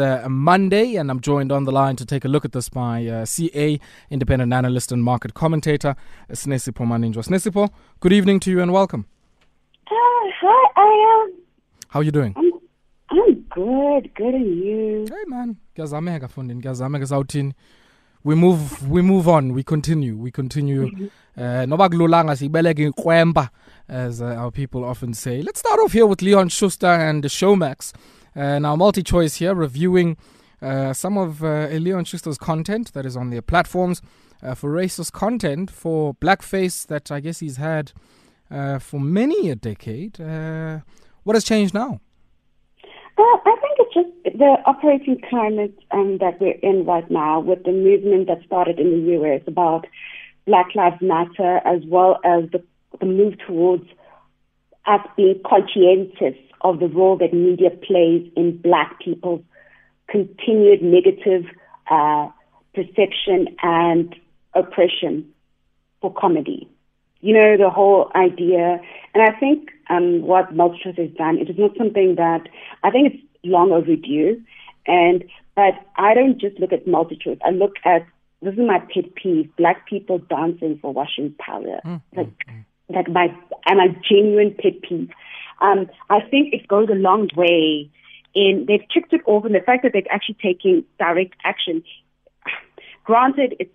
uh, Monday, and I'm joined on the line to take a look at this by uh, CA, independent analyst and market commentator, Sinesipho Maninjwa. Sinesipho, good evening to you and welcome. Uh, hi, I am. How are you doing? I'm, I'm good, good and you? Hey man, ngiyazameka fundini, ngiyazameka sawuthini. We move we move on, we continue, we continue. Uh, noba kululanga siyibeleke inkwemba as uh, our people often say. Let's start off here with Leon Schuster and the Showmax. Uh, now, Multichoice here, reviewing uh, some of uh, Leon Schuster's content that is on their platforms uh, for racist content, for blackface that I guess he's had uh, for many a decade. Uh, what has changed now? Well, I think it's just the operating climate um, that we're in right now with the movement that started in the US about Black Lives Matter, as well as the, the move towards us being conscientious of the role that media plays in black people's continued negative uh, perception and oppression for comedy. You know, the whole idea, and I think um, what Multichoice has done, it is not something that, I think it's long overdue, and, but I don't just look at Multichoice, I look at, this is my pet peeve, black people dancing for washing powder. Mm, like, mm, like my, and a genuine pet peeve. Um, I think it goes a long way in they've kicked it off and the fact that they're actually taking direct action. Granted, it's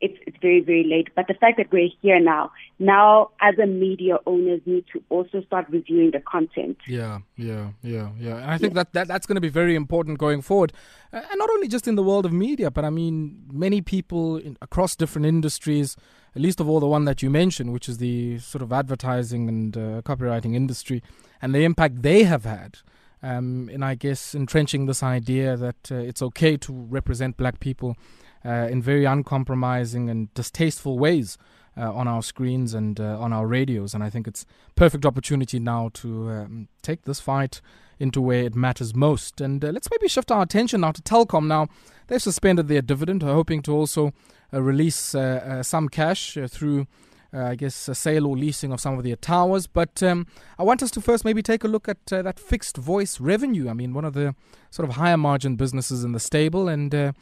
it's it's very very late, but the fact that we're here now, now as a media owners need to also start reviewing the content. Yeah, yeah, yeah, yeah. And I think yeah. that, that that's going to be very important going forward, uh, and not only just in the world of media, but I mean many people in, across different industries least of all the one that you mentioned, which is the sort of advertising and uh, copywriting industry, and the impact they have had. Um, and I guess entrenching this idea that uh, it's okay to represent black people uh, in very uncompromising and distasteful ways uh, on our screens and uh, on our radios. And I think it's perfect opportunity now to um, take this fight into where it matters most. And uh, let's maybe shift our attention now to Telkom. Now they've suspended their dividend, hoping to also uh, release uh, uh, some cash through. Uh, I guess a sale or leasing of some of their towers. But um, I want us to first maybe take a look at uh, that fixed voice revenue. I mean, one of the sort of higher margin businesses in the stable, and uh,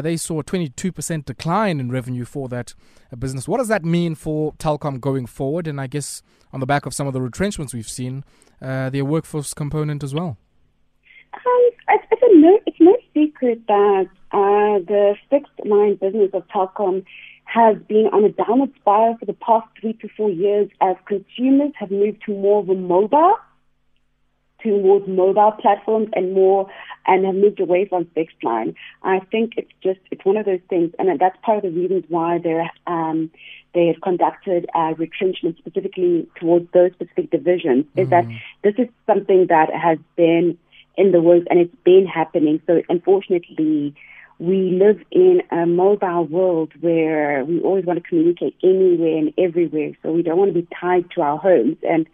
they saw a 22% decline in revenue for that business. What does that mean for Telkom going forward? And I guess on the back of some of the retrenchments we've seen, their workforce component as well. Um, it's, it's, no, it's no secret that uh, the fixed line business of Telkom has been on a downward spiral for the past three to four years as consumers have moved to more of a mobile, towards mobile platforms and more, and have moved away from fixed line. I think it's just, it's one of those things, and that's part of the reasons why they're, um, they have conducted uh, retrenchment specifically towards those specific divisions, mm-hmm. is that mm. this is something that has been in the works and it's been happening. So unfortunately, we live in a mobile world where we always want to communicate anywhere and everywhere. So we don't want to be tied to our homes. And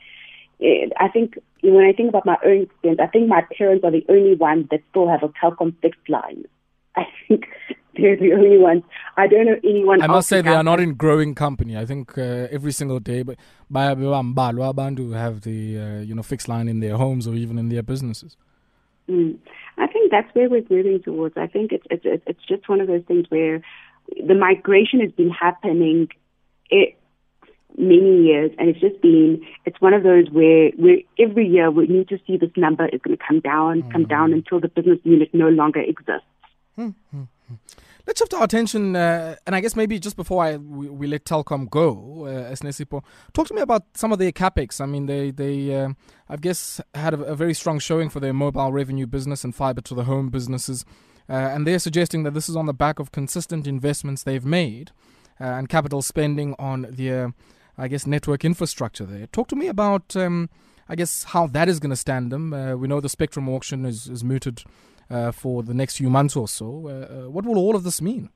it, I think when I think about my own experience, I think my parents are the only ones that still have a Telkom fixed line. I think they're the only ones. I don't know anyone. I must say they are not in growing company. I think uh, every single day, but by abantu have the uh, you know fixed line in their homes or even in their businesses. Mm. I think that's where we're moving towards. I think it's it's it's just one of those things where the migration has been happening it, many years, and it's just been it's one of those where we every year we need to see this number is going to come down, mm-hmm. come down until the business unit no longer exists. Let's shift our attention, uh, and I guess maybe just before I we, we let Telkom go, uh, Sinesipho, talk to me about some of their capex. I mean, they they uh, I guess had a, a, very strong showing for their mobile revenue business and fiber to the home businesses, uh, and they're suggesting that this is on the back of consistent investments they've made uh, and capital spending on their, I guess, network infrastructure. There, talk to me about. Um, I guess how that is going to stand them. Uh, we know the spectrum auction is, is mooted for the next few months or so. Uh, uh, what will all of this mean?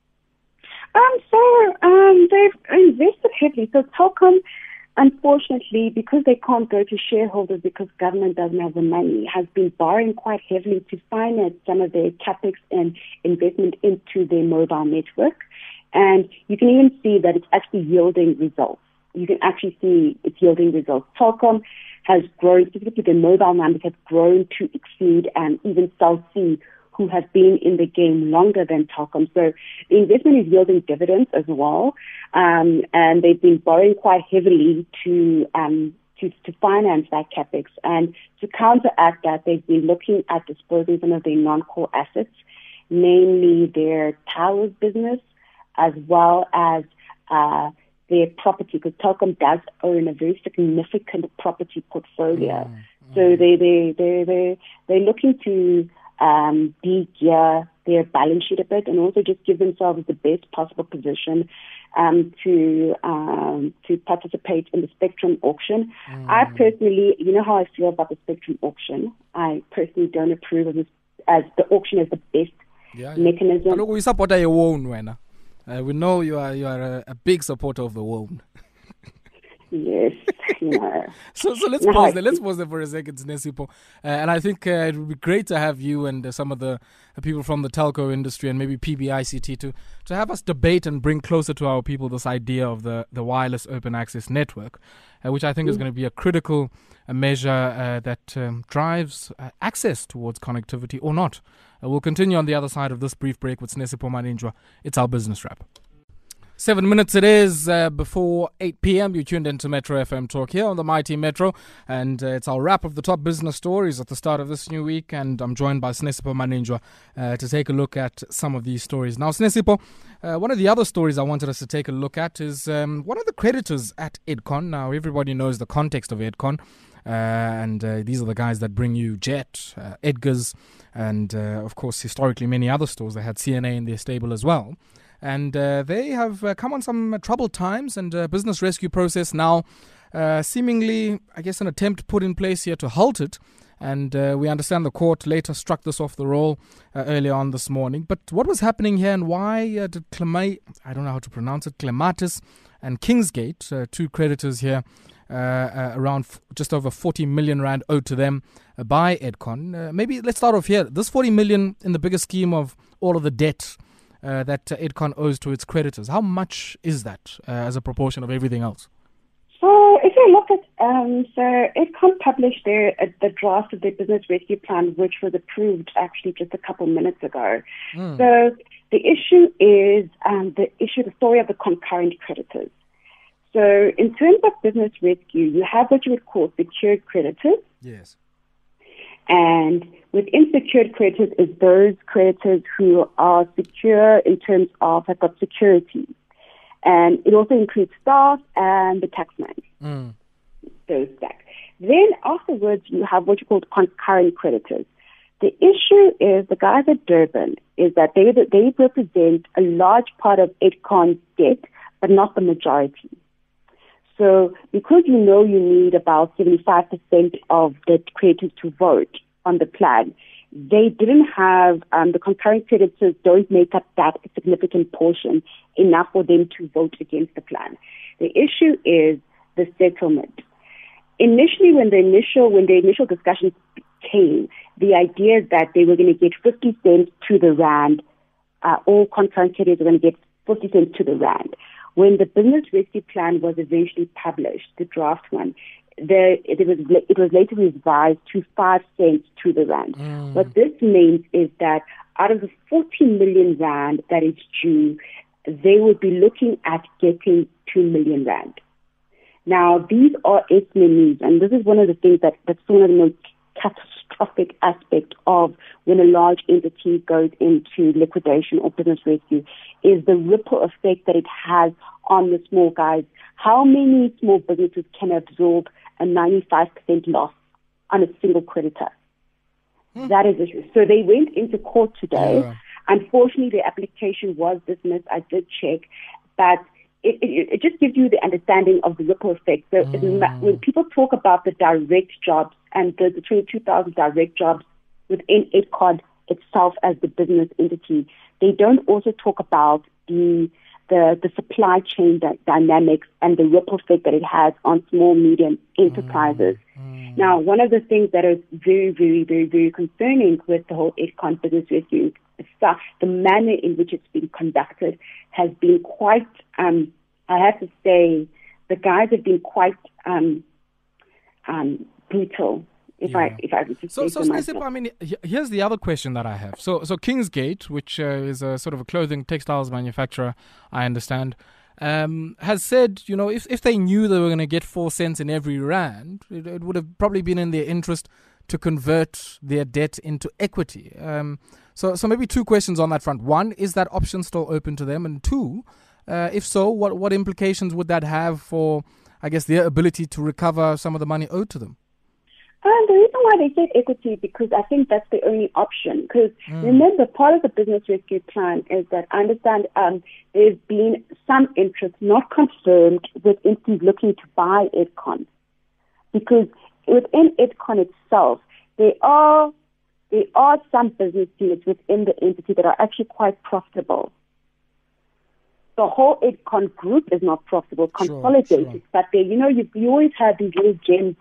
Um, so um, they've invested heavily. So Telkom, unfortunately, because they can't go to shareholders because government doesn't have the money, has been borrowing quite heavily to finance some of their capex and investment into their mobile network. And you can even see that it's actually yielding results. You can actually see it's yielding results. Telkom has grown, specifically the mobile numbers have grown to exceed and even Cell C, who have been in the game longer than Telkom. So the investment is yielding dividends as well, um, and they've been borrowing quite heavily to um, to, to finance that capex. And to counteract that, they've been looking at disposing some of their non-core assets, namely their towers business, as well as uh, their property, because Telkom does own a very significant property portfolio. Mm, mm. So they they they they they're looking to um, de-gear their balance sheet a bit and also just give themselves the best possible position um, to um, to participate in the spectrum auction. Mm. I personally, you know how I feel about the spectrum auction. I personally don't approve of this as the auction as the best yeah, yeah. mechanism. Look, we support your own, Wena. Uh, we know you are you are a, a big supporter of the world. yes. so so let's pause there. Let's pause there for a second, Nesipo. Uh, and I think uh, it would be great to have you and uh, some of the people from the telco industry and maybe PBICT to to have us debate and bring closer to our people this idea of the the wireless open access network, uh, which I think mm. is going to be a critical uh, measure uh, that um, drives access towards connectivity or not. We'll continue on the other side of this brief break with Sinesipho Maninjwa. It's our business wrap. Seven minutes it is uh, before 8 p.m. You tuned into Metro FM Talk here on the Mighty Metro, and uh, it's our wrap of the top business stories at the start of this new week. And I'm joined by Sinesipho Maninjwa uh, to take a look at some of these stories. Now, Sinesipho, uh, one of the other stories I wanted us to take a look at is um, one of the creditors at Edcon. Now, everybody knows the context of Edcon. Uh, and uh, these are the guys that bring you Jet, uh, Edgars, and uh, of course, historically, many other stores. They had CNA in their stable as well and uh, they have uh, come on some troubled times and business rescue process now. Uh, seemingly, I guess, an attempt put in place here to halt it. And uh, we understand the court later struck this off the roll uh, earlier on this morning. But what was happening here and why uh, did Clema- I don't know how to pronounce it, Clematis and Kingsgate, two creditors here, around f- just over 40 million rand owed to them by Edcon. maybe let's start off here. This 40 million in the bigger scheme of all of the debt uh, that uh, Edcon owes to its creditors. How much is that uh, as a proportion of everything else? So, if you look at, um, so Edcon published their uh, the draft of their business rescue plan, which was approved actually just a couple minutes ago. Mm. So, the issue is um, the issue, the story of the concurrent creditors. So, in terms of business rescue, you have what you would call secured creditors. Yes. And within secured creditors is those creditors who are secure in terms of have got security. And it also includes staff and the taxman. Mm. Those back. Then afterwards you have what you call concurrent creditors. The issue is the guys at Durban is that they they represent a large part of Edcon's debt, but not the majority. So because you know you need about 75% of the creditors to vote on the plan, they didn't have um, the concurrent creditors don't make up that significant portion enough for them to vote against the plan. The issue is the settlement. Initially, when the initial when the initial discussions came, the idea that they were going to get 50 cents to the rand. Uh, all concurrent creditors are going to get 50 cents to the rand. When the business rescue plan was eventually published, the draft one, the, it, was, it was later revised to five cents to the rand. Mm. What this means is that out of the 40 million rand that is due, they would be looking at getting 2 million rand. Now, these are SMEs, and this is one of the things that, that's one of the most catastrophic aspect of when a large entity goes into liquidation or business rescue is the ripple effect that it has on the small guys. How many small businesses can absorb a 95% loss on a single creditor? Hmm. That is issue. So they went into court today. Yeah. Unfortunately, the application was dismissed. I did check, but it, it, it, just gives you the understanding of the ripple effect. So mm. when people talk about the direct jobs and the, the 22,000 direct jobs within Edcon itself as the business entity, they don't also talk about the the, the supply chain dynamics and the ripple effect that it has on small, medium enterprises. Mm. Now, one of the things that is very, very, very, very concerning with the whole Edcon business rescue stuff, the manner in which it's been conducted has been quite, um, I have to say, the guys have been quite um, um, brutal If yeah. I if I so so, so I mean, here's the other question that I have. So so Kingsgate, which uh, is a sort of a clothing textiles manufacturer, I understand, um, has said, you know, if if they knew they were going to get four cents in every rand, it, it, would have probably been in their interest to convert their debt into equity. Um, so so maybe two questions on that front. One, is that option still open to them? And two, uh, if so, what what implications would that have for, I guess, their ability to recover some of the money owed to them? Um, the reason why they said equity because I think that's the only option. Because mm. remember, part of the business rescue plan is that I understand um, there's been some interest, not confirmed, with entities looking to buy Edcon. Because within Edcon itself, there are there are some business units within the entity that are actually quite profitable. The whole Edcon group is not profitable, consolidated, sure, sure. but they, you know, you, you always have these little gems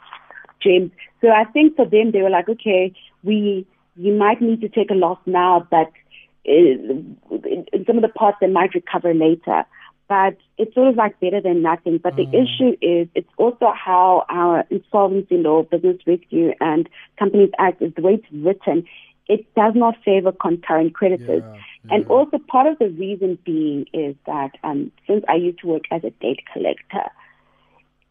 James. So I think for them, they were like, okay, we, you might need to take a loss now, but in some of the parts they might recover later. But it's sort of like better than nothing. But mm. the issue is it's also how our insolvency law, business rescue, and companies act is the way it's written. It does not favor concurrent creditors. Yeah, yeah. And also part of the reason being is that um, since I used to work as a debt collector,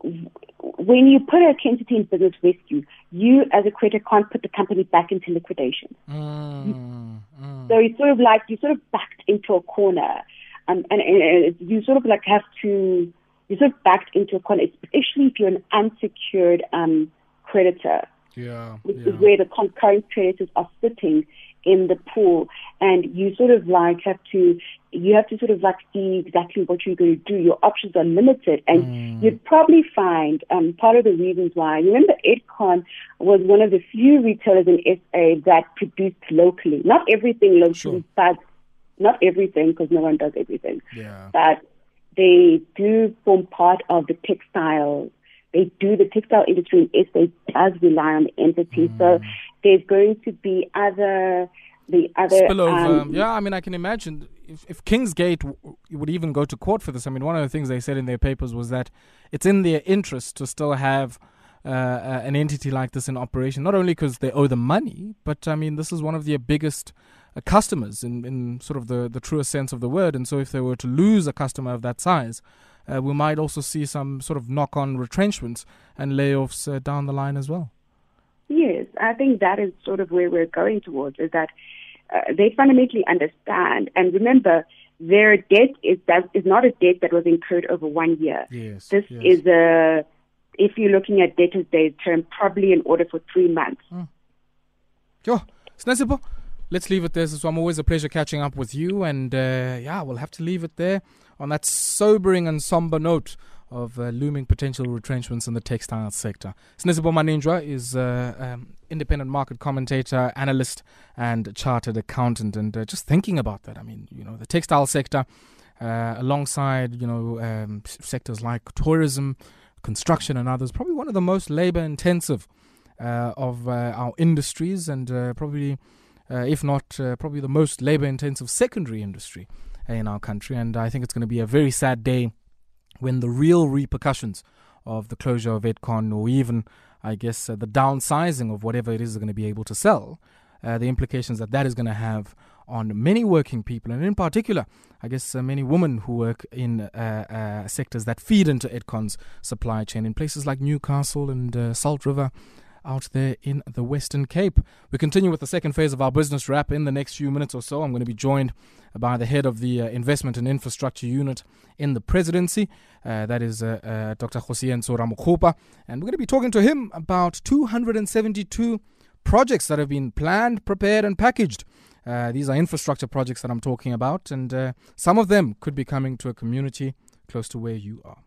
when you put a entity in business rescue, you as a creditor can't put the company back into liquidation. Mm, mm. So it's sort of like you sort of backed into a corner, um, and, and, you sort of like have to you sort of backed into a corner, especially if you're an unsecured um, creditor. Yeah, which yeah. is where the concurrent creditors are sitting in the pool and you sort of like have to you have to sort of like see exactly what you're going to do. Your options are limited and mm. you'd probably find um, part of the reasons why remember Edcon was one of the few retailers in SA that produced locally. Not everything locally, sure. but not everything because no one does everything. Yeah. But they do form part of the textiles they do. The textile industry in SA does rely on the entity. Mm. So there's going to be other the other spillover. Um, yeah, I mean, I can imagine if, if Kingsgate w- would even go to court for this. I mean, one of the things they said in their papers was that it's in their interest to still have. Uh, uh, an entity like this in operation, not only because they owe the money, but I mean, this is one of their biggest uh, customers in, in sort of the, the truest sense of the word. And so, if they were to lose a customer of that size, uh, we might also see some sort of knock on retrenchments and layoffs uh, down the line as well. Yes, I think that is sort of where we're going towards is that uh, they fundamentally understand. And remember, their debt is, that is not a debt that was incurred over one year. Yes, this yes. is a, if you're looking at debtor's days term, probably in order for three months. Mm. Sinesipho, let's leave it there. So I'm always a pleasure catching up with you. And uh, yeah, we'll have to leave it there on that sobering and somber note of uh, looming potential retrenchments in the textile sector. Sinesipho Maninjwa is uh, um, independent market commentator, analyst, and chartered accountant. And uh, just thinking about that, I mean, you know, the textile sector, uh, alongside you know um, sectors like tourism, construction, and others, probably one of the most labor-intensive uh, of uh, our industries, and probably, if not, probably the most labor-intensive secondary industry in our country. And I think it's going to be a very sad day when the real repercussions of the closure of Edcon, or even, I guess, uh, the downsizing of whatever it is they're going to be able to sell, uh, the implications that that is going to have on many working people, and in particular, I guess, uh, many women who work in uh, uh, sectors that feed into Edcon's supply chain in places like Newcastle and uh, Salt River out there in the Western Cape. We continue with the second phase of our business wrap in the next few minutes or so. I'm going to be joined by the head of the uh, Investment and Infrastructure Unit in the Presidency. Uh, that is uh, uh Dr. Kgosientsho Ramokgopa. And we're going to be talking to him about 272 projects that have been planned, prepared, and packaged. Uh, these are infrastructure projects that I'm talking about, and uh, some of them could be coming to a community close to where you are.